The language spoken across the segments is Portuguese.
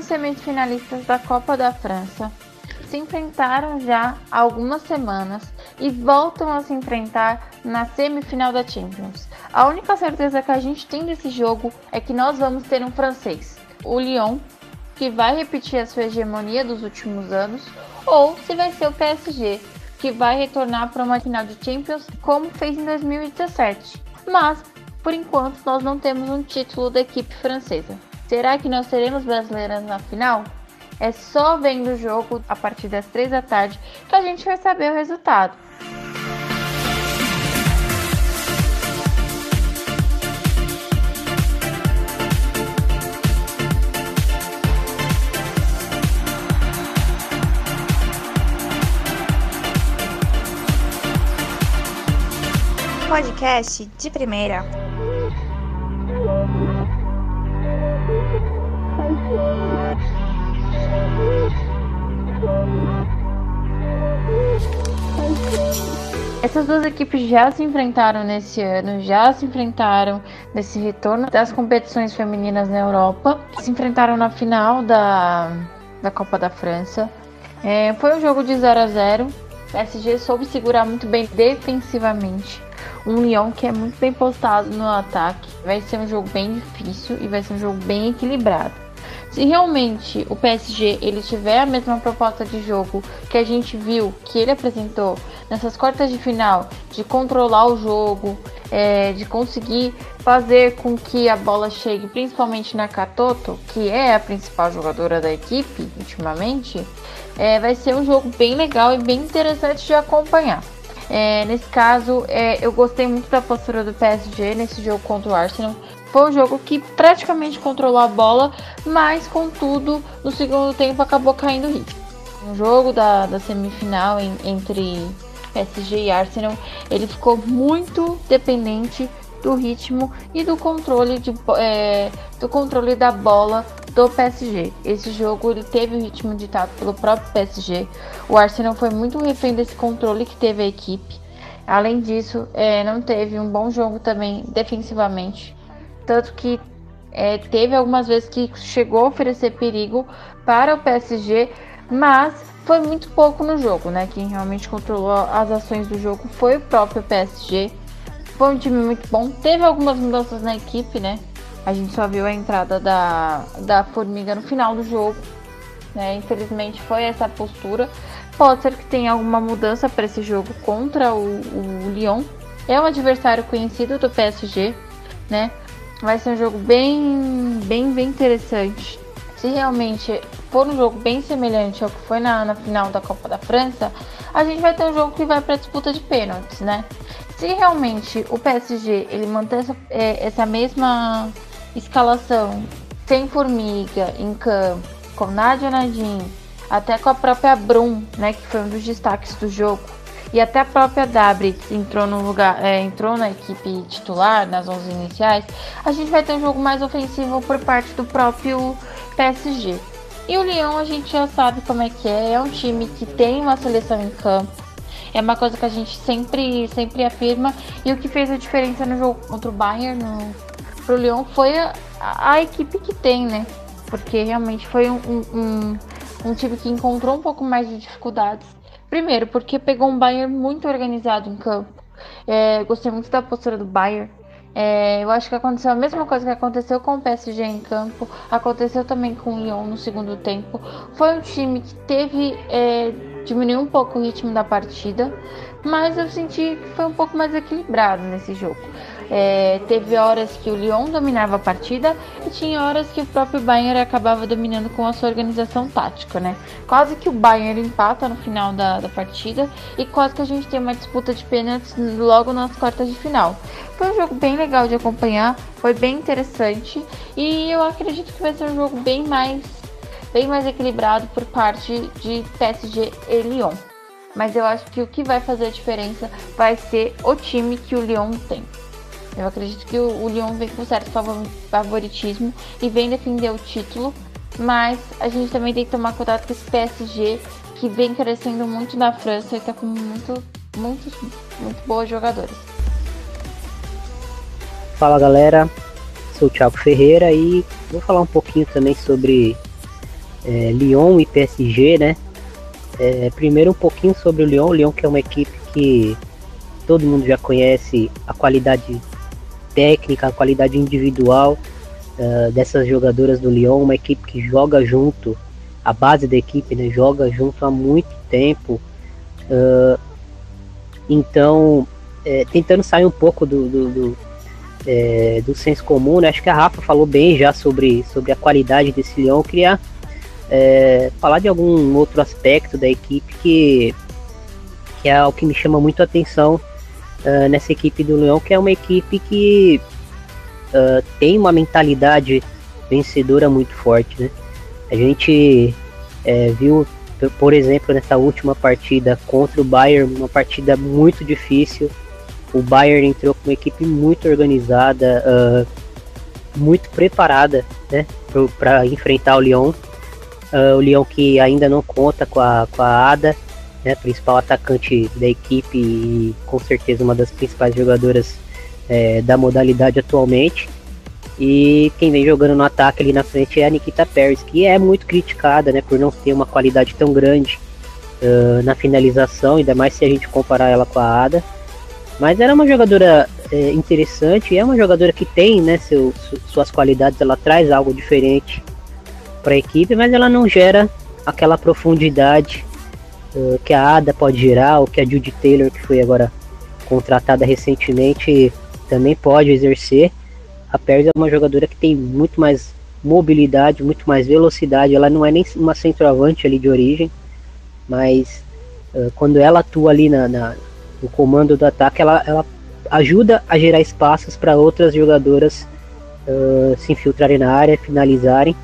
últimos semifinalistas da Copa da França se enfrentaram já há algumas semanas e voltam a se enfrentar na semifinal da Champions. A única certeza que a gente tem desse jogo é que nós vamos ter um francês, o Lyon, que vai repetir a sua hegemonia dos últimos anos, ou se vai ser o PSG, que vai retornar para uma final de Champions como fez em 2017. Mas, por enquanto, nós não temos um título da equipe francesa. Será que nós teremos brasileiras na final? É só vendo o jogo a partir das 3 da tarde que a gente vai saber o resultado. Podcast de primeira. Essas duas equipes já se enfrentaram nesse ano, já se enfrentaram nesse retorno das competições femininas na Europa, se enfrentaram na final da, da Copa da França. É, foi um jogo de 0 a 0 o PSG soube segurar muito bem defensivamente. Um Lyon que é muito bem postado no ataque. Vai ser um jogo bem difícil e vai ser um jogo bem equilibrado. Se realmente o PSG ele tiver a mesma proposta de jogo que a gente viu que ele apresentou nessas quartas de final, de controlar o jogo, é, de conseguir fazer com que a bola chegue principalmente na Katoto, que é a principal jogadora da equipe ultimamente, é, vai ser um jogo bem legal e bem interessante de acompanhar. É, nesse caso, é, eu gostei muito da postura do PSG nesse jogo contra o Arsenal. Foi um jogo que praticamente controlou a bola, mas contudo, no segundo tempo acabou caindo o ritmo. No jogo da, da semifinal em, entre PSG e Arsenal, ele ficou muito dependente do ritmo e do controle, de, é, do controle da bola do PSG. Esse jogo ele teve o ritmo ditado pelo próprio PSG. O Arsenal foi muito refém desse controle que teve a equipe. Além disso, é, não teve um bom jogo também defensivamente. Tanto que é, teve algumas vezes que chegou a oferecer perigo para o PSG, mas foi muito pouco no jogo, né? Quem realmente controlou as ações do jogo foi o próprio PSG. Foi um time muito bom. Teve algumas mudanças na equipe, né? A gente só viu a entrada da, da Formiga no final do jogo. Né? Infelizmente foi essa postura. Pode ser que tenha alguma mudança para esse jogo contra o, o Lyon. É um adversário conhecido do PSG, né? Vai ser um jogo bem, bem, bem interessante. Se realmente for um jogo bem semelhante ao que foi na, na final da Copa da França, a gente vai ter um jogo que vai para disputa de pênaltis, né? Se realmente o PSG ele manter essa, é, essa mesma escalação sem Formiga em campo, com Nadia Nadim, até com a própria Brum, né, que foi um dos destaques do jogo, e até a própria Dabritz entrou no lugar, é, entrou na equipe titular nas 11 iniciais, a gente vai ter um jogo mais ofensivo por parte do próprio PSG. E o Lyon a gente já sabe como é que é, é um time que tem uma seleção em campo. É uma coisa que a gente sempre, sempre afirma. E o que fez a diferença no jogo contra o Bayern, no, pro Lyon, foi a, a equipe que tem, né? Porque realmente foi um, um, um time que encontrou um pouco mais de dificuldades Primeiro, porque pegou um Bayern muito organizado em campo. É, gostei muito da postura do Bayern. É, eu acho que aconteceu a mesma coisa que aconteceu com o PSG em campo, aconteceu também com o Lyon no segundo tempo. Foi um time que teve. É, diminuiu um pouco o ritmo da partida, mas eu senti que foi um pouco mais equilibrado nesse jogo. É, teve horas que o Lyon dominava a partida e tinha horas que o próprio Bayern acabava dominando com a sua organização tática, né? Quase que o Bayern empata no final da, da partida e quase que a gente tem uma disputa de pênaltis logo nas quartas de final. Foi um jogo bem legal de acompanhar, foi bem interessante e eu acredito que vai ser um jogo bem mais, bem mais equilibrado por parte de PSG e Lyon. Mas eu acho que o que vai fazer a diferença vai ser o time que o Lyon tem. Eu acredito que o, Lyon vem com certo favoritismo e vem defender o título, mas a gente também tem que tomar cuidado com esse PSG que vem crescendo muito na França e tá com muito, muito, muito boas jogadoras. Fala galera, sou o Thiago Ferreira e vou falar um pouquinho também sobre é, Lyon e PSG, né? É, primeiro um pouquinho sobre o Lyon, o Lyon que é uma equipe que todo mundo já conhece a qualidade técnica, a qualidade individual uh, dessas jogadoras do Lyon, uma equipe que joga junto, a base da equipe né, joga junto há muito tempo. Uh, então, é, tentando sair um pouco do, do, do, é, do senso comum, né? acho que a Rafa falou bem já sobre, sobre a qualidade desse Lyon. Eu queria é, falar de algum outro aspecto da equipe que, que é o que me chama muito a atenção uh, nessa equipe do Leão, que é uma equipe que uh, tem uma mentalidade vencedora muito forte. Né? A gente é, viu, por exemplo, nessa última partida contra o Bayern, uma partida muito difícil. O Bayern entrou com uma equipe muito organizada, uh, muito preparada né, para enfrentar o Lyon. Uh, o Leão que ainda não conta com a, com a Ada, né, principal atacante da equipe e com certeza uma das principais jogadoras é, da modalidade atualmente. E quem vem jogando no ataque ali na frente é a Nikita Pérez, que é muito criticada né, por não ter uma qualidade tão grande uh, na finalização, ainda mais se a gente comparar ela com a Ada. Mas ela é uma jogadora é, interessante, é uma jogadora que tem né, seu, suas qualidades, ela traz algo diferente para a equipe, mas ela não gera aquela profundidade uh, que a Ada pode gerar, ou que a Judy Taylor, que foi agora contratada recentemente, também pode exercer. A Pérez é uma jogadora que tem muito mais mobilidade, muito mais velocidade. Ela não é nem uma centroavante ali de origem, mas uh, quando ela atua ali na, na, no comando do ataque, ela, ela ajuda a gerar espaços para outras jogadoras uh, se infiltrarem na área, finalizarem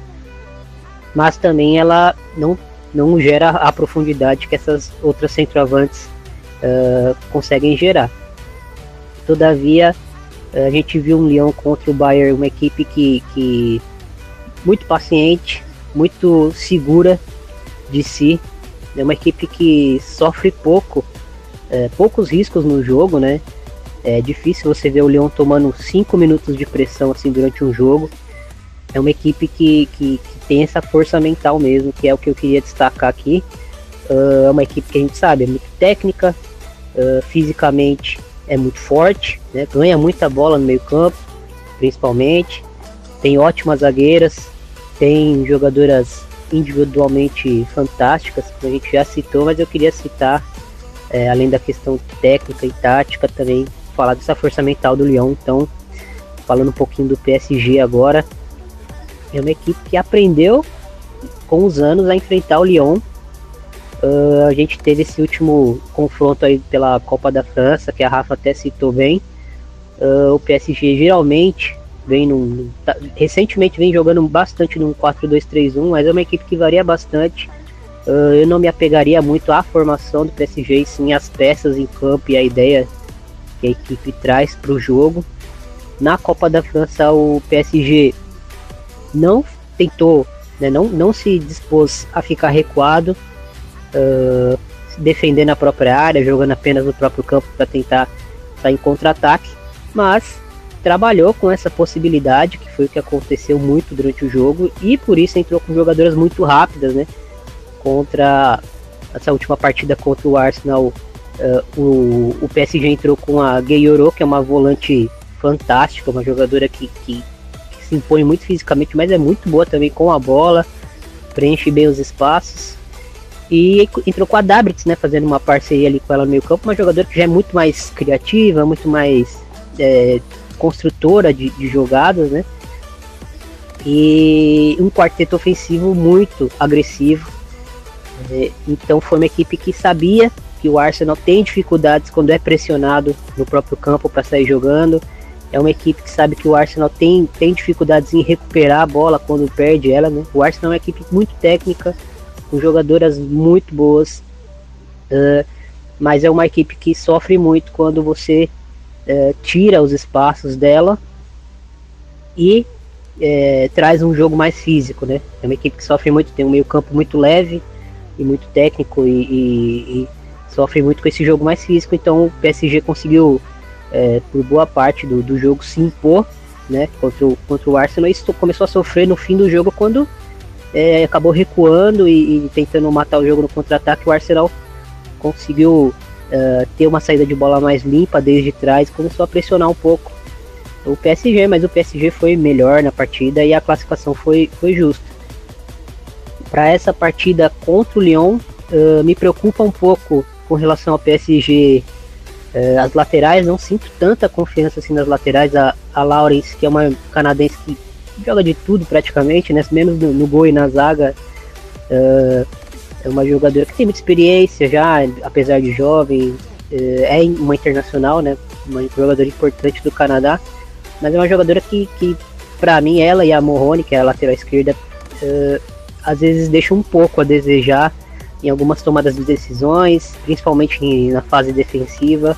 mas também ela não, não gera a profundidade que essas outras centroavantes uh, conseguem gerar. Todavia, a gente viu um Leão contra o Bayern, uma equipe que, que muito paciente, muito segura de si, é uma equipe que sofre pouco, é, poucos riscos no jogo, né? É difícil você ver o Leão tomando 5 minutos de pressão assim durante um jogo é uma equipe que, que, tem essa força mental mesmo, que é o que eu queria destacar aqui. Uh, é uma equipe que a gente sabe, é muito técnica, uh, fisicamente é muito forte, né? ganha muita bola no meio campo, principalmente. Tem ótimas zagueiras, tem jogadoras individualmente fantásticas, que a gente já citou, mas eu queria citar, é, além da questão técnica e tática, também falar dessa força mental do Leão. Então, falando um pouquinho do PSG agora, é uma equipe que aprendeu com os anos a enfrentar o Lyon. Uh, a gente teve esse último confronto aí pela Copa da França, que a Rafa até citou bem. Uh, o PSG geralmente vem num, tá, recentemente vem jogando bastante num 4-2-3-1, mas é uma equipe que varia bastante. Uh, eu não me apegaria muito à formação do PSG, sim às peças em campo e a ideia que a equipe traz para o jogo. Na Copa da França, o PSG não tentou, né, não, não se dispôs a ficar recuado, uh, defendendo a própria área, jogando apenas no próprio campo para tentar sair em contra-ataque, mas trabalhou com essa possibilidade, que foi o que aconteceu muito durante o jogo, e por isso entrou com jogadoras muito rápidas, né? Contra essa última partida contra o Arsenal, uh, o, o PSG entrou com a Gayoro, que é uma volante fantástica, uma jogadora que, que se impõe muito fisicamente, mas é muito boa também com a bola, preenche bem os espaços. E entrou com a Dabritz, né, fazendo uma parceria ali com ela no meio campo, uma jogadora que já é muito mais criativa, muito mais é, construtora de, de jogadas, né? E um quarteto ofensivo muito agressivo. É, então foi uma equipe que sabia que o Arsenal tem dificuldades quando é pressionado no próprio campo para sair jogando é uma equipe que sabe que o Arsenal tem, tem dificuldades em recuperar a bola quando perde ela, né? O Arsenal é uma equipe muito técnica, com jogadoras muito boas, uh, mas é uma equipe que sofre muito quando você uh, tira os espaços dela e uh, traz um jogo mais físico, né? É uma equipe que sofre muito, tem um meio campo muito leve e muito técnico e, e, e sofre muito com esse jogo mais físico, então o PSG conseguiu é, por boa parte do, do jogo se impor né, contra, o, contra o Arsenal e começou a sofrer no fim do jogo quando é, acabou recuando e, e, tentando matar o jogo no contra-ataque. O Arsenal conseguiu uh, ter uma saída de bola mais limpa desde trás, começou a pressionar um pouco o PSG, mas o PSG foi melhor na partida e a classificação foi, foi justa. Para essa partida contra o Lyon, uh, me preocupa um pouco com relação ao PSG uh, as laterais, não sinto tanta confiança assim nas laterais. A, a Lawrence, que é uma canadense que joga de tudo praticamente, né? menos no, no gol e na zaga. Uh, é uma jogadora que tem muita experiência já, apesar de jovem, é uma internacional, né? Uma jogadora importante do Canadá. Mas é uma jogadora que, que para mim, ela e a Morrone, que é a lateral esquerda, uh, às vezes deixa um pouco a desejar em algumas tomadas de decisões, principalmente na fase defensiva.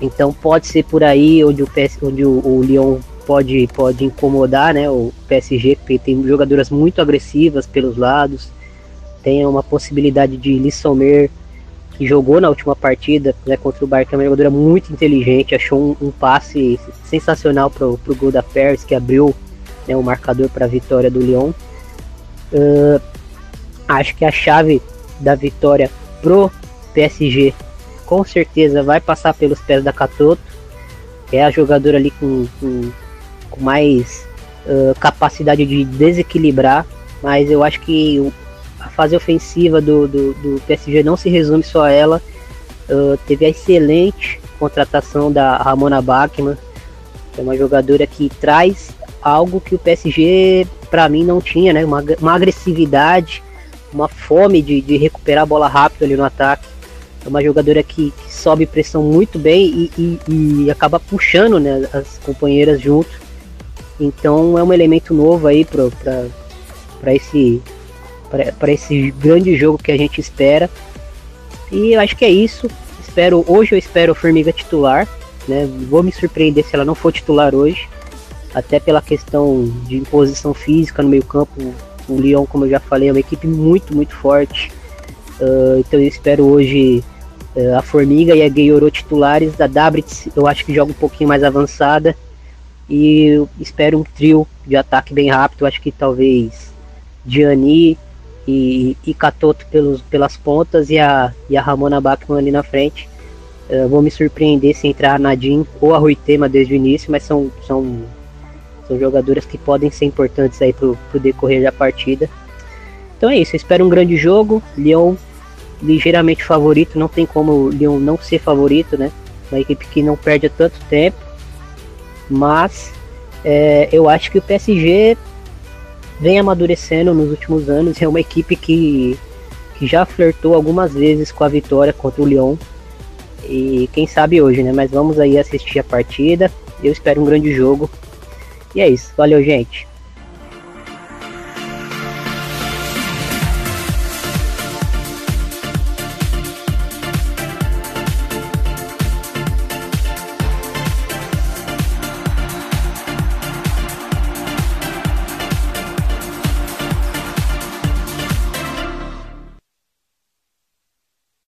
Então pode ser por aí onde o, PS, onde o, o Lyon pode, pode incomodar né, o PSG, porque tem jogadoras muito agressivas pelos lados. Tem uma possibilidade de Lissomer que jogou na última partida né, contra o que é uma jogadora muito inteligente, achou um, um passe sensacional para o gol da Paris, que abriu né, o marcador para a vitória do Lyon. Uh, acho que a chave da vitória pro PSG com certeza vai passar pelos pés da Catoto, é a jogadora ali com, com, com mais uh, capacidade de desequilibrar, mas eu acho que a fase ofensiva do, do, do PSG não se resume só a ela. Uh, teve a excelente contratação da Ramona Bachmann, é uma jogadora que traz algo que o PSG, para mim, não tinha, né? Uma, uma agressividade, uma fome de, de recuperar a bola rápido ali no ataque. É uma jogadora que, que sobe pressão muito bem e, e, e acaba puxando né, as companheiras junto. Então é um elemento novo aí para esse para esse grande jogo que a gente espera. E eu acho que é isso. Espero hoje eu espero a Formiga titular, né? Vou me surpreender se ela não for titular hoje, até pela questão de imposição física no meio-campo. O Lyon, como eu já falei, é uma equipe muito, muito forte. Uh, então eu espero hoje uh, a Formiga e a Gayoro titulares. A Dabritz eu acho que joga um pouquinho mais avançada. E espero um trio de ataque bem rápido. Eu acho que talvez Gianni, e, e Catoto pelos, pelas pontas e a, e a Ramona Bachmann ali na frente. Uh, vou me surpreender se entrar a Nadine ou a Ruitema desde o início, mas são, são, são jogadoras que podem ser importantes aí pro, pro decorrer da partida. Então é isso, espero um grande jogo. Lyon ligeiramente favorito, não tem como o Lyon não ser favorito, né? Uma equipe que não perde tanto tempo. Mas é, eu acho que o PSG vem amadurecendo nos últimos anos. É uma equipe que, que já flertou algumas vezes com a vitória contra o Lyon. E quem sabe hoje, né? Mas vamos aí assistir a partida. Eu espero um grande jogo. E é isso. Valeu, gente.